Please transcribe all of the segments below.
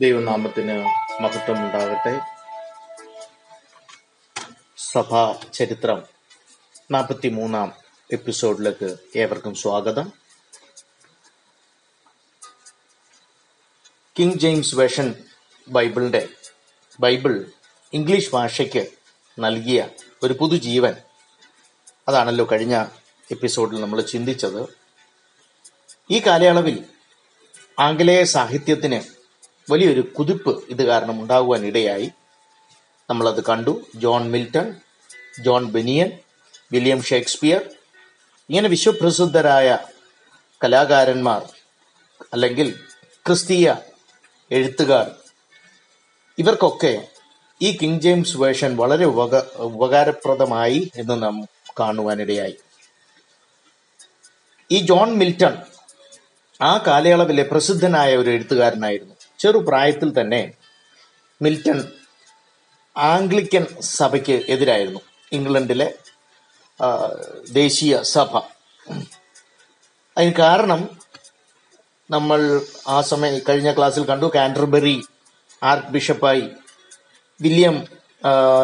ദൈവനാമത്തിന് മഹത്വം ഉണ്ടാകട്ടെ സഭാ ചരിത്രം നാൽപ്പത്തി മൂന്നാം എപ്പിസോഡിലേക്ക് ഏവർക്കും സ്വാഗതം. കിങ് ജെയിംസ് വേഷൻ ബൈബിളിന്റെ ബൈബിൾ ഇംഗ്ലീഷ് ഭാഷയ്ക്ക് നൽകിയ ഒരു പുതുജീവൻ. അതാണല്ലോ കഴിഞ്ഞ എപ്പിസോഡിൽ നമ്മൾ ചിന്തിച്ചത്. ഈ കാലയളവിൽ ആംഗലേയ സാഹിത്യത്തിന് വലിയൊരു കുതിപ്പ് ഇത് കാരണം ഉണ്ടാകുവാൻ ഇടയായി. നമ്മളത് കണ്ടു. John Milton John Bunyan William Shakespeare. ഇങ്ങനെ വിശ്വപ്രസിദ്ധരായ കലാകാരന്മാർ അല്ലെങ്കിൽ ക്രിസ്തീയ എഴുത്തുകാർ ഇവർക്കൊക്കെ ഈ കിങ് ജെയിംസ് വേഷൻ വളരെ ഉപക ഉപകാരപ്രദമായി എന്ന് നാം കാണുവാനിടയായി. ഈ ജോൺ മിൽട്ടൺ ആ കാലയളവിലെ പ്രസിദ്ധനായ ഒരു എഴുത്തുകാരനായിരുന്നു. ചെറുപ്രായത്തിൽ തന്നെ മിൽട്ടൺ ആംഗ്ലിക്കൻ സഭയ്ക്ക് എതിരായിരുന്നു. ഇംഗ്ലണ്ടിലെ ദേശീയ സഭ. അതിന് കാരണം നമ്മൾ ആ സമയം കഴിഞ്ഞ ക്ലാസ്സിൽ കണ്ടു. കാൻഡർബറി ആർക്ക് ബിഷപ്പായി വില്യം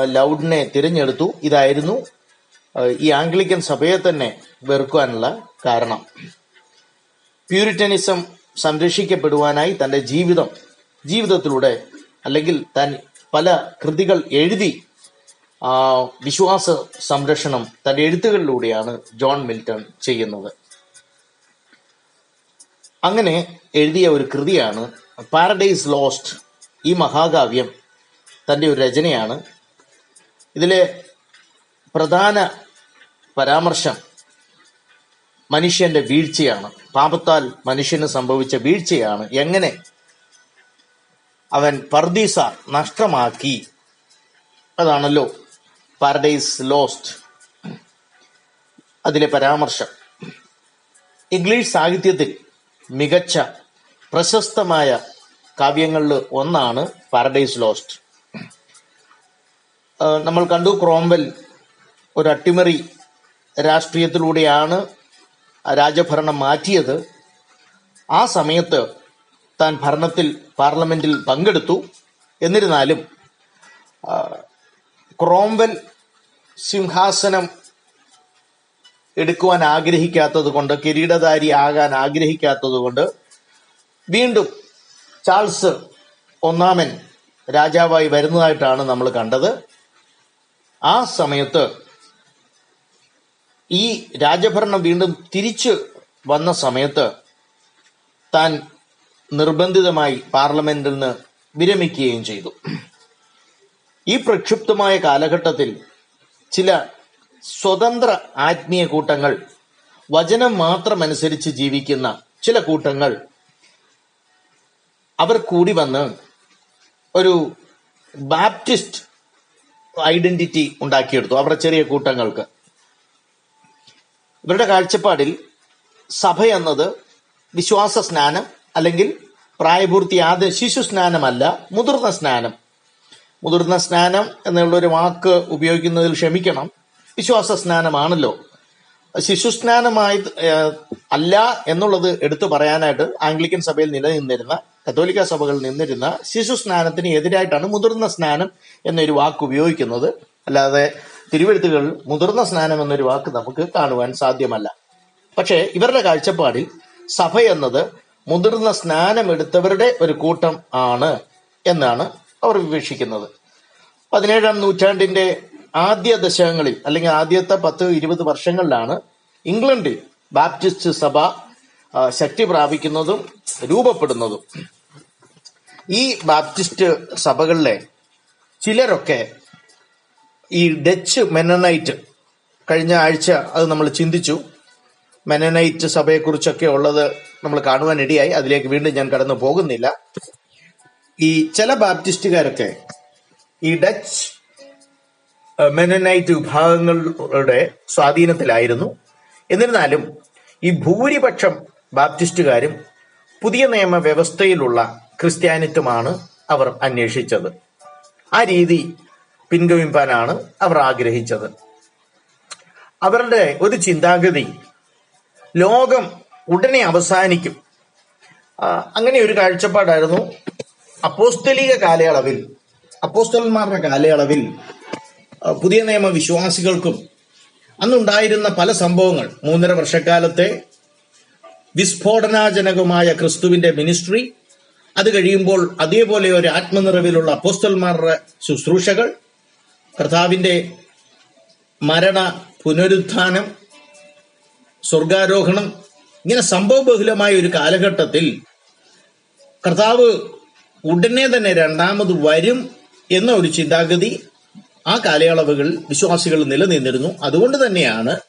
ലൗഡിനെ തിരഞ്ഞെടുത്തു. ഇതായിരുന്നു ഈ ആംഗ്ലിക്കൻ സഭയെ തന്നെ വെറുക്കുവാനുള്ള കാരണം. പ്യൂരിറ്റനിസം സംരക്ഷിക്കപ്പെടുവാനായി തന്റെ ജീവിതം ജീവിതത്തിലൂടെ അല്ലെങ്കിൽ താൻ പല കൃതികൾ എഴുതി വിശ്വാസ സംരക്ഷണം തന്റെ എഴുത്തുകളിലൂടെയാണ് ജോൺ മിൽട്ടൺ ചെയ്യുന്നത്. അങ്ങനെ എഴുതിയ ഒരു കൃതിയാണ് പാരഡൈസ് ലോസ്റ്റ് ഈ മഹാകാവ്യം തന്റെ ഒരു രചനയാണ്. ഇതിലെ പ്രധാന പരാമർശം മനുഷ്യന്റെ വീഴ്ചയാണ്. പാപത്താൽ മനുഷ്യന് സംഭവിച്ച വീഴ്ചയാണ്. എങ്ങനെ അവൻ പർദീസ നഷ്ടമാക്കി. അതാണല്ലോ പാരഡൈസ് ലോസ്റ്റ് അതിലെ പരാമർശം. ഇംഗ്ലീഷ് സാഹിത്യത്തിൽ മികച്ച പ്രശസ്തമായ കാവ്യങ്ങളിൽ ഒന്നാണ് പാരഡൈസ് ലോസ്റ്റ് നമ്മൾ കണ്ടു ക്രോംവെൽ ഒരു അട്ടിമറി രാഷ്ട്രീയത്തിലൂടെയാണ് രാജഭരണം മാറ്റിയത്. ആ സമയത്ത് താൻ ഭരണത്തിൽ പാർലമെന്റിൽ പങ്കെടുത്തു. എന്നിരുന്നാലും ക്രോംവെൽ സിംഹാസനം എടുക്കുവാൻ ആഗ്രഹിക്കാത്തത് കൊണ്ട് കിരീടധാരി ആകാൻ ആഗ്രഹിക്കാത്തത് കൊണ്ട് വീണ്ടും ചാൾസ് ഒന്നാമൻ രാജാവായി വരുന്നതായിട്ടാണ് നമ്മൾ കണ്ടത്. ആ സമയത്ത് ഈ രാജഭരണം വീണ്ടും തിരിച്ചു വന്ന സമയത്ത് താൻ നിർബന്ധിതമായി പാർലമെന്റിൽ നിന്ന് വിരമിക്കുകയും ചെയ്തു. ഈ പ്രക്ഷുബ്ധമായ കാലഘട്ടത്തിൽ ചില സ്വതന്ത്ര ആത്മീയ കൂട്ടങ്ങൾ വചനം മാത്രമനുസരിച്ച് ജീവിക്കുന്ന ചില കൂട്ടങ്ങൾ അവർ കൂടി വന്ന് ഒരു ബാപ്റ്റിസ്റ്റ് ഐഡന്റിറ്റി ഉണ്ടാക്കിയെടുത്തു അവരുടെ ചെറിയ കൂട്ടങ്ങൾക്ക്. ഇവരുടെ കാഴ്ചപ്പാടിൽ സഭ എന്നത് വിശ്വാസ സ്നാനം അല്ലെങ്കിൽ പ്രായപൂർത്തി ആദ്യ ശിശു സ്നാനമല്ല മുതിർന്ന സ്നാനം. മുതിർന്ന സ്നാനം എന്നുള്ള ഒരു വാക്ക് ഉപയോഗിക്കുന്നതിൽ ക്ഷമിക്കണം. വിശ്വാസ സ്നാനമാണല്ലോ. ശിശു സ്നാനമായി അല്ല എന്നുള്ളത് എടുത്തു പറയാനായിട്ട് ആംഗ്ലിക്കൻ സഭയിൽ നിലനിന്നിരുന്ന കത്തോലിക്ക സഭകളിൽ നിന്നിരുന്ന ശിശു സ്നാനത്തിന് എതിരായിട്ടാണ് മുതിർന്ന സ്നാനം എന്നൊരു വാക്ക് ഉപയോഗിക്കുന്നത്. അല്ലാതെ തിരുവെഴുത്തുകളിൽ മുതിർന്ന സ്നാനം എന്നൊരു വാക്ക് നമുക്ക് കാണുവാൻ സാധ്യമല്ല. പക്ഷേ ഇവരുടെ കാഴ്ചപ്പാടിൽ സഭ എന്നത് മുതിർന്ന സ്നാനം എടുത്തവരുടെ ഒരു കൂട്ടം ആണ് എന്നാണ് അവർ വിവക്ഷിക്കുന്നത് പതിനേഴാം നൂറ്റാണ്ടിന്റെ ആദ്യ ദശകങ്ങളിൽ അല്ലെങ്കിൽ ആദ്യത്തെ പത്ത് ഇരുപത് വർഷങ്ങളിലാണ് ഇംഗ്ലണ്ടിൽ ബാപ്റ്റിസ്റ്റ് സഭ ശക്തി പ്രാപിക്കുന്നതും രൂപപ്പെടുന്നതും. ഈ ബാപ്റ്റിസ്റ്റ് സഭകളിലെ ചിലരൊക്കെ ഈ ഡച്ച് മെനനൈറ്റ് കഴിഞ്ഞ ആഴ്ച അത് നമ്മൾ ചിന്തിച്ചു. മെനനൈറ്റ് സഭയെക്കുറിച്ചൊക്കെ ഉള്ളത് നമ്മൾ കാണുവാൻ ഇടയായി. അതിലേക്ക് വീണ്ടും ഞാൻ കടന്നു പോകുന്നില്ല. ഈ ചില ബാപ്റ്റിസ്റ്റുകാരൊക്കെ ഈ ഡച്ച് മെനനൈറ്റ് വിഭാഗങ്ങളുടെ സ്വാധീനത്തിലായിരുന്നു. എന്നിരുന്നാലും ഈ ഭൂരിപക്ഷം ബാപ്റ്റിസ്റ്റുകാരും പുതിയ നിയമ വ്യവസ്ഥയിലുള്ള ക്രിസ്ത്യാനിത്വമാണ് അവർ അന്വേഷിച്ചത്. ആ രീതി പിൻഗമിപ്പാനാണ് അവർ ആഗ്രഹിച്ചത്. അവരുടെ ഒരു ചിന്താഗതി ലോകം ഉടനെ അവസാനിക്കും. അങ്ങനെ ഒരു കാഴ്ചപ്പാടായിരുന്നു അപ്പോസ്തലിക കാലയളവിൽ അപ്പോസ്റ്റലന്മാരുടെ കാലയളവിൽ പുതിയ നിയമ വിശ്വാസികൾക്കും അന്നുണ്ടായിരുന്ന പല സംഭവങ്ങൾ. മൂന്നര വർഷക്കാലത്തെ വിസ്ഫോടനാജനകമായ ക്രിസ്തുവിന്റെ മിനിസ്ട്രി അത് കഴിയുമ്പോൾ അതേപോലെ ഒരു ആത്മനിറവിലുള്ള അപ്പോസ്തലന്മാരുടെ ശുശ്രൂഷകൾ കർത്താവിന്റെ മരണ പുനരുത്ഥാനം സ്വർഗാരോഹണം ഇങ്ങനെ സംഭവബഹുലമായ ഒരു കാലഘട്ടത്തിൽ കർത്താവ് ഉടനെ തന്നെ രണ്ടാമത് വരും എന്ന ഒരു ചിന്താഗതി ആ കാലയളവുകൾ വിശ്വാസികൾ നിലനിന്നിരുന്നു. അതുകൊണ്ട് തന്നെയാണ്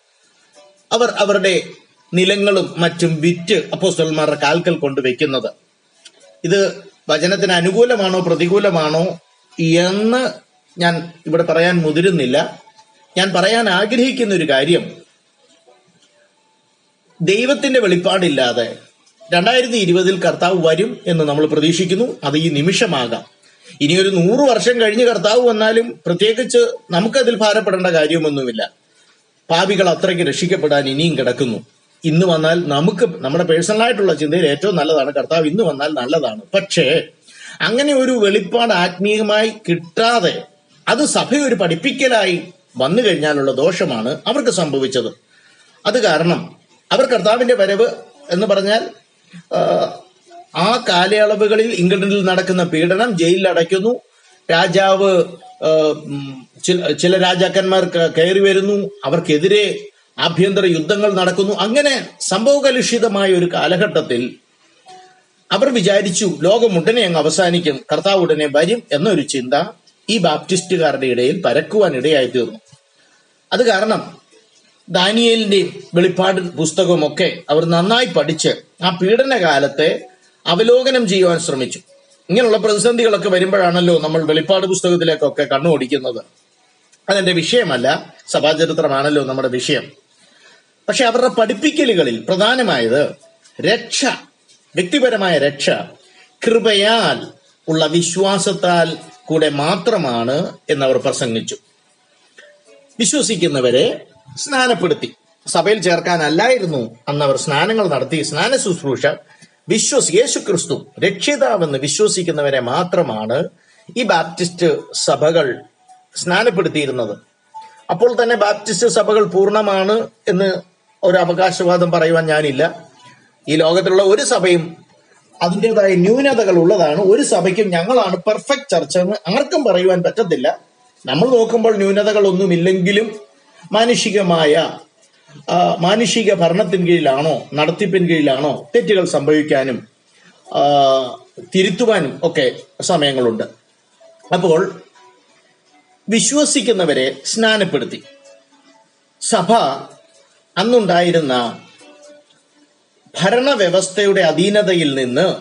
അവർ അവരുടെ നിലങ്ങളും മറ്റും വിറ്റ് അപ്പോസ്തലന്മാരുടെ കാൽക്കൽ കൊണ്ടുവയ്ക്കുന്നത് ഇത് വചനത്തിന് അനുകൂലമാണോ പ്രതികൂലമാണോ എന്ന് ഞാൻ ഇവിടെ പറയാൻ മുതിരുന്നില്ല. ഞാൻ പറയാൻ ആഗ്രഹിക്കുന്ന ഒരു കാര്യം ദൈവത്തിന്റെ വെളിപ്പാടില്ലാതെ രണ്ടായിരത്തി ഇരുപതിൽ കർത്താവ് വരും എന്ന് നമ്മൾ പ്രതീക്ഷിക്കുന്നു. അത് ഈ നിമിഷമാകാം. ഇനി ഒരു നൂറ് വർഷം കഴിഞ്ഞ് കർത്താവ് വന്നാലും പ്രത്യേകിച്ച് നമുക്കതിൽ ഭാരപ്പെടേണ്ട കാര്യമൊന്നുമില്ല. പാപികൾ അത്രയ്ക്ക് രക്ഷിക്കപ്പെടാൻ ഇനിയും കിടക്കുന്നു. ഇന്ന് വന്നാൽ നമുക്ക് നമ്മുടെ പേഴ്സണലായിട്ടുള്ള ചിന്തയിൽ ഏറ്റവും നല്ലതാണ്. കർത്താവ് ഇന്ന് വന്നാൽ നല്ലതാണ്. പക്ഷേ അങ്ങനെ ഒരു വെളിപ്പാട് ആത്മീയമായി കിട്ടാതെ അത് സഭ ഒരു പഠിപ്പിക്കലായി വന്നു കഴിഞ്ഞാലുള്ള ദോഷമാണ് അവർക്ക് സംഭവിച്ചത്. അത് കാരണം അവർ കർത്താവിന്റെ വരവ് എന്ന് പറഞ്ഞാൽ ആ, കാലയളവുകളിൽ ഇംഗ്ലണ്ടിൽ നടക്കുന്ന പീഡനം ജയിലിൽ അടയ്ക്കുന്നു രാജാവ് ചില- ചില രാജാക്കന്മാർ കയറി വരുന്നു. അവർക്കെതിരെ ആഭ്യന്തര യുദ്ധങ്ങൾ നടക്കുന്നു. അങ്ങനെ സംഭവകലുഷിതമായ ഒരു കാലഘട്ടത്തിൽ അവർ വിചാരിച്ചു ലോകം ഉടനെ അങ്ങ് അവസാനിക്കും കർത്താവ് ഉടനെ വരും എന്നൊരു ചിന്ത ഈ ബാപ്റ്റിസ്റ്റുകാരുടെ ഇടയിൽ പരക്കുവാൻ ഇടയായി തീർന്നു. അത് കാരണം ദാനിയേലിന്റെയും വെളിപ്പാട് പുസ്തകമൊക്കെ അവർ നന്നായി പഠിച്ച് ആ പീഡനകാലത്തെ അവലോകനം ചെയ്യുവാൻ ശ്രമിച്ചു. ഇങ്ങനെയുള്ള പ്രതിസന്ധികളൊക്കെ വരുമ്പോഴാണല്ലോ നമ്മൾ വെളിപ്പാട് പുസ്തകത്തിലേക്കൊക്കെ കണ്ണുപിടിക്കുന്നത് അതെന്റെ വിഷയമല്ല സഭാചരിത്രമാണല്ലോ നമ്മുടെ വിഷയം. പക്ഷെ അവരുടെ പഠിപ്പിക്കലുകളിൽ പ്രധാനമായത് രക്ഷ വ്യക്തിപരമായ രക്ഷ കൃപയാൽ ഉള്ള വിശ്വാസത്താൽ കൂടെ മാത്രമാണ് എന്നവർ പ്രസംഗിച്ചു. വിശ്വസിക്കുന്നവരെ സ്നാനപ്പെടുത്തി. സഭയിൽ ചേർക്കാനല്ലായിരുന്നു അന്ന് അവർ സ്നാനങ്ങൾ നടത്തി. സ്നാന ശുശ്രൂഷ. വിശ്വസ് യേശു ക്രിസ്തു രക്ഷിതാവെന്ന് വിശ്വസിക്കുന്നവരെ മാത്രമാണ് ഈ ബാപ്റ്റിസ്റ്റ് സഭകൾ സ്നാനപ്പെടുത്തിയിരുന്നത്. അപ്പോൾ തന്നെ ബാപ്റ്റിസ്റ്റ് സഭകൾ പൂർണമാണ് എന്ന് ഒരു അവകാശവാദം പറയുവാൻ ഞാനില്ല. ഈ ലോകത്തിലുള്ള ഒരു സഭയും അതിന്റെതായ ന്യൂനതകൾ ഉള്ളതാണ്. ഒരു സഭയ്ക്കും ഞങ്ങളാണ് പെർഫെക്റ്റ് ചർച്ച എന്ന് ആർക്കും പറയുവാൻ പറ്റത്തില്ല. നമ്മൾ നോക്കുമ്പോൾ ന്യൂനതകളൊന്നുമില്ലെങ്കിലും മാനുഷികമായ മാനുഷിക ഭരണത്തിന് കീഴിലാണോ നടത്തിപ്പിൻ കീഴിലാണോ തെറ്റുകൾ സംഭവിക്കാനും തിരുത്തുവാനും ഒക്കെ സമയങ്ങളുണ്ട്. അപ്പോൾ വിശ്വസിക്കുന്നവരെ സ്നാനപ്പെടുത്തി. സഭ അന്നുണ്ടായിരുന്ന ഭരണവ്യവസ്ഥയുടെ അധീനതയിൽ നിന്ന്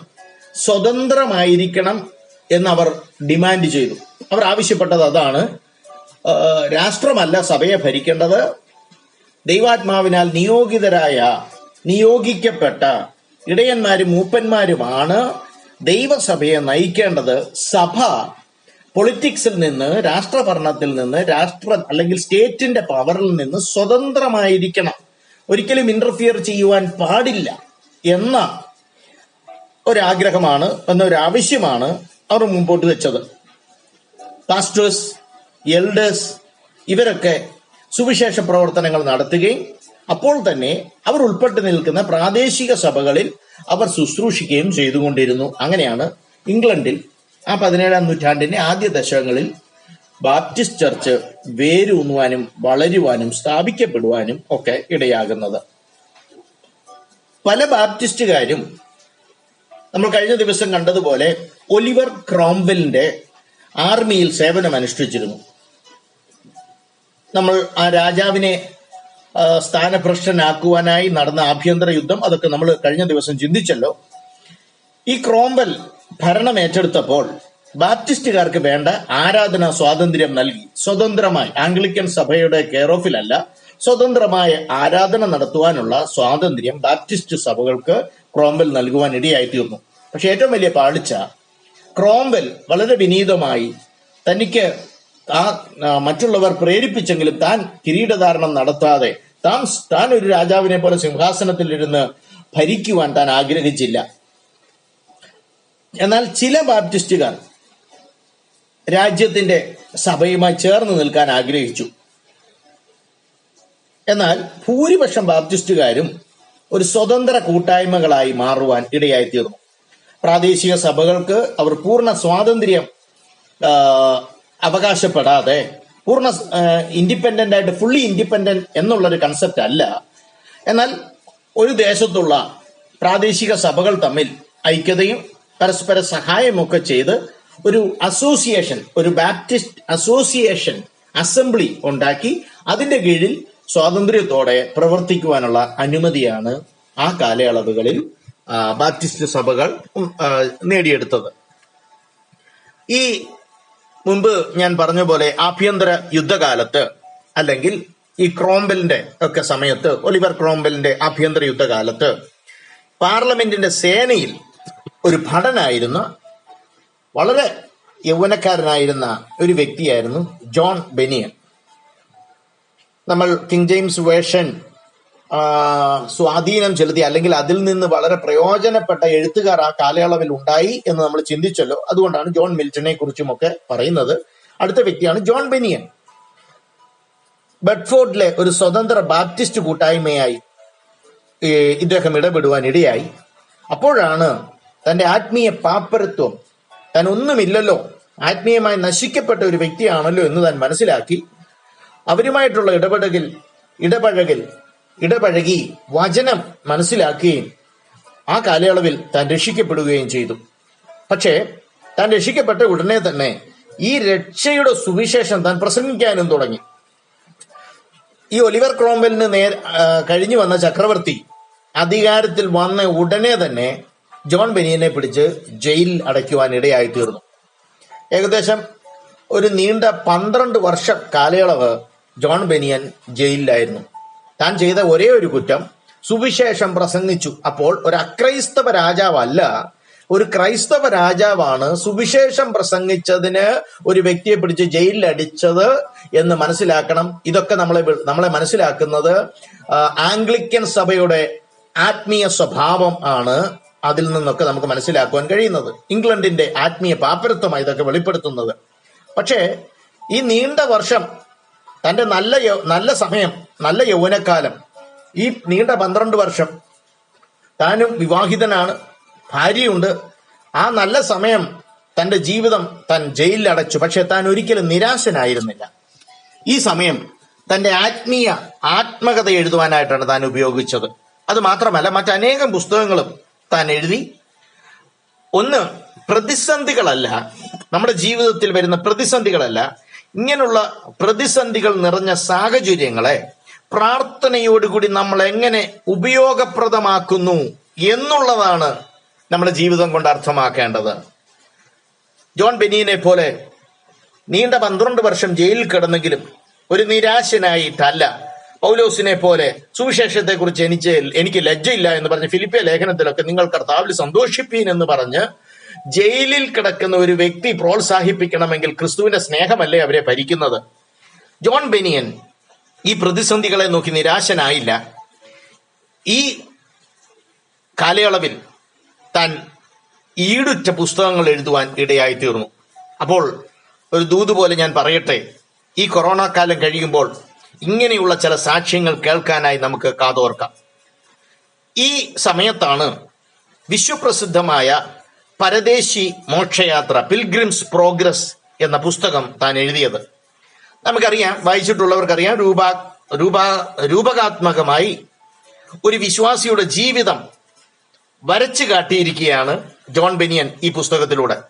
സ്വതന്ത്രമായിരിക്കണം എന്നവർ ഡിമാൻഡ് ചെയ്തു. അവർ ആവശ്യപ്പെട്ടത് അതാണ് രാഷ്ട്രമല്ല സഭയെ ഭരിക്കേണ്ടത്. ദൈവാത്മാവിനാൽ നിയോഗിതരായ നിയോഗിക്കപ്പെട്ട ഇടയന്മാരും മൂപ്പന്മാരുമാണ് ദൈവസഭയെ നയിക്കേണ്ടത്. സഭ പൊളിറ്റിക്സിൽ നിന്ന് രാഷ്ട്രഭരണത്തിൽ നിന്ന് രാഷ്ട്ര അല്ലെങ്കിൽ സ്റ്റേറ്റിന്റെ പവറിൽ നിന്ന് സ്വതന്ത്രമായിരിക്കണം. ഒരിക്കലും ഇന്റർഫിയർ ചെയ്യുവാൻ പാടില്ല എന്ന ഒരാഗ്രഹമാണ് എന്നൊരു ആവശ്യമാണ് അവർ മുമ്പോട്ട് വെച്ചത്. പാസ്റ്റേഴ്സ് എൽഡേഴ്സ് ഇവരൊക്കെ സുവിശേഷ പ്രവർത്തനങ്ങൾ നടത്തുകയും അപ്പോൾ തന്നെ അവർ ഉൾപ്പെട്ട് നിൽക്കുന്ന പ്രാദേശിക സഭകളിൽ അവർ ശുശ്രൂഷിക്കുകയും ചെയ്തുകൊണ്ടിരുന്നു. അങ്ങനെയാണ് ഇംഗ്ലണ്ടിൽ ആ പതിനേഴാം നൂറ്റാണ്ടിന്റെ ആദ്യ ദശകങ്ങളിൽ ബാപ്റ്റിസ്റ്റ് ചർച്ച് വേരൂന്നുവാനും വളരുവാനും സ്ഥാപിക്കപ്പെടുവാനും ഒക്കെ ഇടയാകുന്നത്. പല ബാപ്റ്റിസ്റ്റുകാരും നമ്മൾ കഴിഞ്ഞ ദിവസം കണ്ടതുപോലെ ഒലിവർ ക്രോംവെലിന്റെ ആർമിയിൽ സേവനം അനുഷ്ഠിച്ചിരുന്നു നമ്മൾ ആ രാജാവിനെ സ്ഥാനഭ്രഷ്ടനാക്കുവാനായി നടന്ന ആഭ്യന്തര യുദ്ധം അതൊക്കെ നമ്മൾ കഴിഞ്ഞ ദിവസം ചിന്തിച്ചല്ലോ. ഈ ക്രോംബൽ ഭരണം ഏറ്റെടുത്തപ്പോൾ ബാപ്റ്റിസ്റ്റുകാർക്ക് വേണ്ട ആരാധനാ സ്വാതന്ത്ര്യം നൽകി. സ്വതന്ത്രമായി ആംഗ്ലിക്കൻ സഭയുടെ കെയർ ഓഫിലല്ല സ്വതന്ത്രമായ ആരാധന നടത്തുവാനുള്ള സ്വാതന്ത്ര്യം ബാപ്റ്റിസ്റ്റ് സഭകൾക്ക് ക്രോംബൽ നൽകുവാൻ ഇടയായിത്തീർന്നു. പക്ഷെ ഏറ്റവും വലിയ പാളിച്ച ക്രോംബൽ വളരെ വിനീതമായി തനിക്ക് ആ, മറ്റുള്ളവർ പ്രേരിപ്പിച്ചെങ്കിലും താൻ കിരീടധാരണം നടത്താതെ താൻ താൻ ഒരു രാജാവിനെ പോലെ സിംഹാസനത്തിൽ ഇരുന്ന് ഭരിക്കുവാൻ താൻ ആഗ്രഹിച്ചില്ല. എന്നാൽ ചില ബാപ്റ്റിസ്റ്റുകാർ രാജ്യത്തിന്റെ സഭയുമായി ചേർന്ന് നിൽക്കാൻ ആഗ്രഹിച്ചു. എന്നാൽ ഭൂരിപക്ഷം ബാപ്റ്റിസ്റ്റുകാരും ഒരു സ്വതന്ത്ര കൂട്ടായ്മകളായി മാറുവാൻ ഇടയായിത്തീർന്നു. പ്രാദേശിക സഭകൾക്ക് അവർ പൂർണ സ്വാതന്ത്ര്യം അവകാശപ്പെടാതെ പൂർണ ഇൻഡിപെൻഡന്റ് ആയിട്ട് ഫുള്ളി ഇൻഡിപെൻഡന്റ് എന്നുള്ളൊരു കൺസെപ്റ്റ് അല്ല. എന്നാൽ ഒരു ദേശത്തുള്ള പ്രാദേശിക സഭകൾ തമ്മിൽ ഐക്യതയും പരസ്പര സഹായമൊക്കെ ചെയ്ത് ഒരു അസോസിയേഷൻ ഒരു ബാപ്റ്റിസ്റ്റ് അസോസിയേഷൻ അസംബ്ലി ഉണ്ടാക്കി അതിന്റെ കീഴിൽ സ്വാതന്ത്ര്യത്തോടെ പ്രവർത്തിക്കുവാനുള്ള അനുമതിയാണ് ആ കാലയളവുകളിൽ ബാപ്റ്റിസ്റ്റ് സഭകൾ നേടിയെടുത്തത്. ഈ മുൻപ് ഞാൻ പറഞ്ഞ പോലെ ആഭ്യന്തര യുദ്ധകാലത്ത് അല്ലെങ്കിൽ ഈ ക്രോംബലിന്റെ ഒക്കെ സമയത്ത് ഒലിവർ ക്രോംബലിന്റെ ആഭ്യന്തര യുദ്ധകാലത്ത് പാർലമെന്റിന്റെ സേനയിൽ ഒരു ഭടനായിരുന്ന വളരെ യൗവനക്കാരനായിരുന്ന ഒരു വ്യക്തിയായിരുന്നു ജോൺ ബെനിയൻ. നമ്മൾ കിങ് ജെയിംസ് വേഷൻ സ്വാധീനം ചെലുത്തി അല്ലെങ്കിൽ അതിൽ നിന്ന് വളരെ പ്രയോജനപ്പെട്ട എഴുത്തുകാർ ആ കാലയളവിൽ ഉണ്ടായി എന്ന് നമ്മൾ ചിന്തിച്ചല്ലോ. അതുകൊണ്ടാണ് ജോൺ മിൽട്ടനെ കുറിച്ചുമൊക്കെ പറയുന്നത്. അടുത്ത വ്യക്തിയാണ് ജോൺ ബെനിയൻ. ബെഡ്ഫോർഡിലെ ഒരു സ്വതന്ത്ര ബാപ്റ്റിസ്റ്റ് കൂട്ടായ്മയായി ഇദ്ദേഹം ഇടപെടുവാൻ ഇടയായി. അപ്പോഴാണ് തന്റെ ആത്മീയ പാപ്പരത്വം താൻ ഒന്നുമില്ലല്ലോ ആത്മീയമായി നശിക്കപ്പെട്ട ഒരു വ്യക്തിയാണല്ലോ എന്ന് താൻ മനസ്സിലാക്കി. അവരുമായിട്ടുള്ള ഇടപെടകിൽ ഇടപഴകൽ ഇടപഴകി വചനം മനസ്സിലാക്കുകയും ആ കാലയളവിൽ താൻ രക്ഷിക്കപ്പെടുകയും ചെയ്തു. പക്ഷേ താൻ രക്ഷിക്കപ്പെട്ട ഉടനെ തന്നെ ഈ രക്ഷയുടെ സുവിശേഷം താൻ പ്രസംഗിക്കാനും തുടങ്ങി. ഈ ഒലിവർ ക്രോംബലിന് നേർ കഴിഞ്ഞു വന്ന ചക്രവർത്തി അധികാരത്തിൽ വന്ന ഉടനെ തന്നെ ജോൺ ബെനിയനെ പിടിച്ച് ജയിലിൽ അടയ്ക്കുവാൻ ഇടയായി തീർന്നു. ഏകദേശം ഒരു നീണ്ട പന്ത്രണ്ട് വർഷ കാലയളവ് ജോൺ ബെനിയൻ ജയിലിലായിരുന്നു. താൻ ചെയ്ത ഒരേ ഒരു കുറ്റം സുവിശേഷം പ്രസംഗിച്ചു. അപ്പോൾ ഒരു അക്രൈസ്തവ രാജാവല്ല ഒരു ക്രൈസ്തവ രാജാവാണ് സുവിശേഷം പ്രസംഗിച്ചതിന് ഒരു വ്യക്തിയെ പിടിച്ച് ജയിലിൽ അടിച്ചത് എന്ന് മനസ്സിലാക്കണം. ഇതൊക്കെ നമ്മളെ നമ്മളെ മനസ്സിലാക്കുന്നത് ആംഗ്ലിക്കൻ സഭയുടെ ആത്മീയ സ്വഭാവം ആണ് അതിൽ നിന്നൊക്കെ നമുക്ക് മനസ്സിലാക്കുവാൻ കഴിയുന്നത്. ഇംഗ്ലണ്ടിന്റെ ആത്മീയ പാപ്പരത്വമായി ഇതൊക്കെ വെളിപ്പെടുത്തുന്നത്. പക്ഷേ ഈ നീണ്ട വർഷം തന്റെ നല്ല നല്ല സമയം നല്ല യൗവനക്കാലം ഈ നീണ്ട പന്ത്രണ്ട് വർഷം താനും വിവാഹിതനാണ് ഭാര്യയുണ്ട്. ആ നല്ല സമയം തന്റെ ജീവിതം താൻ ജയിലിൽ അടച്ചു പക്ഷെ താൻ ഒരിക്കലും നിരാശനായിരുന്നില്ല. ഈ സമയം തന്റെ ആത്മീയ ആത്മകഥ എഴുതുവാനായിട്ടാണ് താൻ ഉപയോഗിച്ചത്. അത് മാത്രമല്ല മറ്റനേകം പുസ്തകങ്ങളും താൻ എഴുതി. ഒന്ന് പ്രതിസന്ധികളല്ല നമ്മുടെ ജീവിതത്തിൽ വരുന്ന പ്രതിസന്ധികളല്ല ഇങ്ങനെയുള്ള പ്രതിസന്ധികൾ നിറഞ്ഞ സാഹചര്യങ്ങളെ പ്രാർത്ഥനയോടുകൂടി നമ്മൾ എങ്ങനെ ഉപയോഗപ്രദമാക്കുന്നു എന്നുള്ളതാണ് നമ്മുടെ ജീവിതം കൊണ്ട് അർത്ഥമാക്കേണ്ടത്. ജോൺ ബെനീനെ പോലെ നീണ്ട പന്ത്രണ്ട് വർഷം ജയിലിൽ കിടന്നെങ്കിലും ഒരു നിരാശനായിട്ടല്ല പൗലോസിനെ പോലെ സുവിശേഷത്തെ കുറിച്ച് എനിക്ക് എനിക്ക് ലജ്ജയില്ല എന്ന് പറഞ്ഞ് ഫിലിപ്പിയ ലേഖനത്തിലൊക്കെ നിങ്ങൾ കർത്താവിൽ സന്തോഷിപ്പീൻ എന്ന് പറഞ്ഞ് ജയിലിൽ കിടക്കുന്ന ഒരു വ്യക്തി പ്രോത്സാഹിപ്പിക്കണമെങ്കിൽ ക്രിസ്തുവിന്റെ സ്നേഹമല്ലേ അവരെ ഭരിക്കുന്നത്? ജോൺ ബെനിയൻ ഈ പ്രതിസന്ധികളെ നോക്കി നിരാശനായില്ല. ഈ കാലയളവിൽ താൻ ഈടുറ്റ പുസ്തകങ്ങൾ എഴുതുവാൻ ഇടയായി തീർന്നു. അപ്പോൾ ഒരു ദൂത് പോലെ ഞാൻ പറയട്ടെ ഈ കൊറോണ കാലം കഴിയുമ്പോൾ ഇങ്ങനെയുള്ള ചില സാക്ഷ്യങ്ങൾ കേൾക്കാനായി നമുക്ക് കാതോർക്കാം. ഈ സമയത്താണ് വിശ്വപ്രസിദ്ധമായ പരദേശി മോക്ഷയാത്ര പിൽഗ്രിംസ് പ്രോഗ്രസ് എന്ന പുസ്തകം താൻ എഴുതിയത്. നമുക്കറിയാം വായിച്ചിട്ടുള്ളവർക്കറിയാം രൂപ രൂപ രൂപകാത്മകമായി ഒരു വിശ്വാസിയുടെ ജീവിതം വരച്ചു കാട്ടിയിരിക്കുകയാണ് ജോൺ ബെനിയൻ ഈ പുസ്തകത്തിലൂടെ.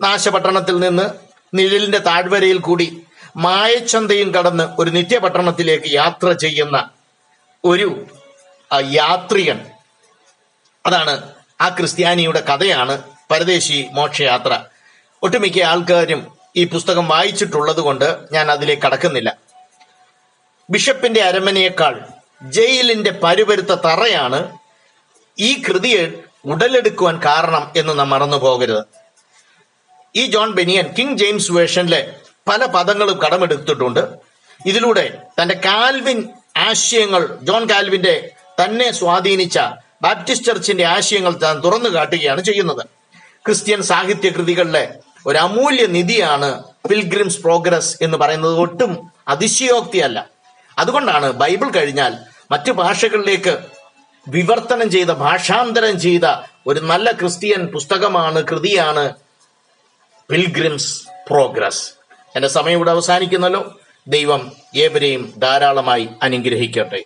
നാശപട്ടണത്തിൽ നിന്ന് നിഴലിന്റെ താഴ്വരയിൽ കൂടി മായച്ചന്തയും കടന്ന് ഒരു നിത്യപട്ടണത്തിലേക്ക് യാത്ര ചെയ്യുന്ന ഒരു യാത്രികൻ. അതാണ് ആ ക്രിസ്ത്യാനിയുടെ കഥയാണ് പരദേശി മോക്ഷയാത്ര. ഒട്ടുമിക്ക ആൾക്കാരും ഈ പുസ്തകം വായിച്ചിട്ടുള്ളത് കൊണ്ട് ഞാൻ അതിലേക്ക് കടക്കുന്നില്ല. ബിഷപ്പിന്റെ അരമനയേക്കാൾ ജയിലിന്റെ പരുപരുത്ത തറയാണ് ഈ കൃതിയെ ഉടലെടുക്കുവാൻ കാരണം എന്ന് നാം മറന്നു പോകരുത്. ഈ ജോൺ ബെനിയൻ കിങ് ജെയിംസ് വേർഷനിലെ പല പദങ്ങളും കടമെടുത്തിട്ടുണ്ട്. ഇതിലൂടെ തന്റെ കാൽവിൻ ആശയങ്ങൾ ജോൺ കാൽവിന്റെ തന്നെ സ്വാധീനിച്ച ബാപ്റ്റിസ്റ്റ് ചർച്ചിന്റെ ആശയങ്ങൾ താൻ തുറന്നു കാട്ടുകയാണ് ചെയ്യുന്നത്. ക്രിസ്ത്യൻ സാഹിത്യ കൃതികളിലെ ഒരു അമൂല്യ നിധിയാണ് പിൽഗ്രിംസ് പ്രോഗ്രസ് എന്ന് പറയുന്നത് ഒട്ടും അതിശയോക്തിയല്ല. അതുകൊണ്ടാണ് ബൈബിൾ കഴിഞ്ഞാൽ മറ്റു ഭാഷകളിലേക്ക് വിവർത്തനം ചെയ്ത ഭാഷാന്തരം ചെയ്ത ഒരു നല്ല ക്രിസ്ത്യൻ പുസ്തകമാണ് കൃതിയാണ് പിൽഗ്രിംസ് പ്രോഗ്രസ് എന്റെ സമയം ഇവിടെ അവസാനിക്കുന്നല്ലോ. ദൈവം ഏവരെയും ധാരാളമായി അനുഗ്രഹിക്കട്ടെ.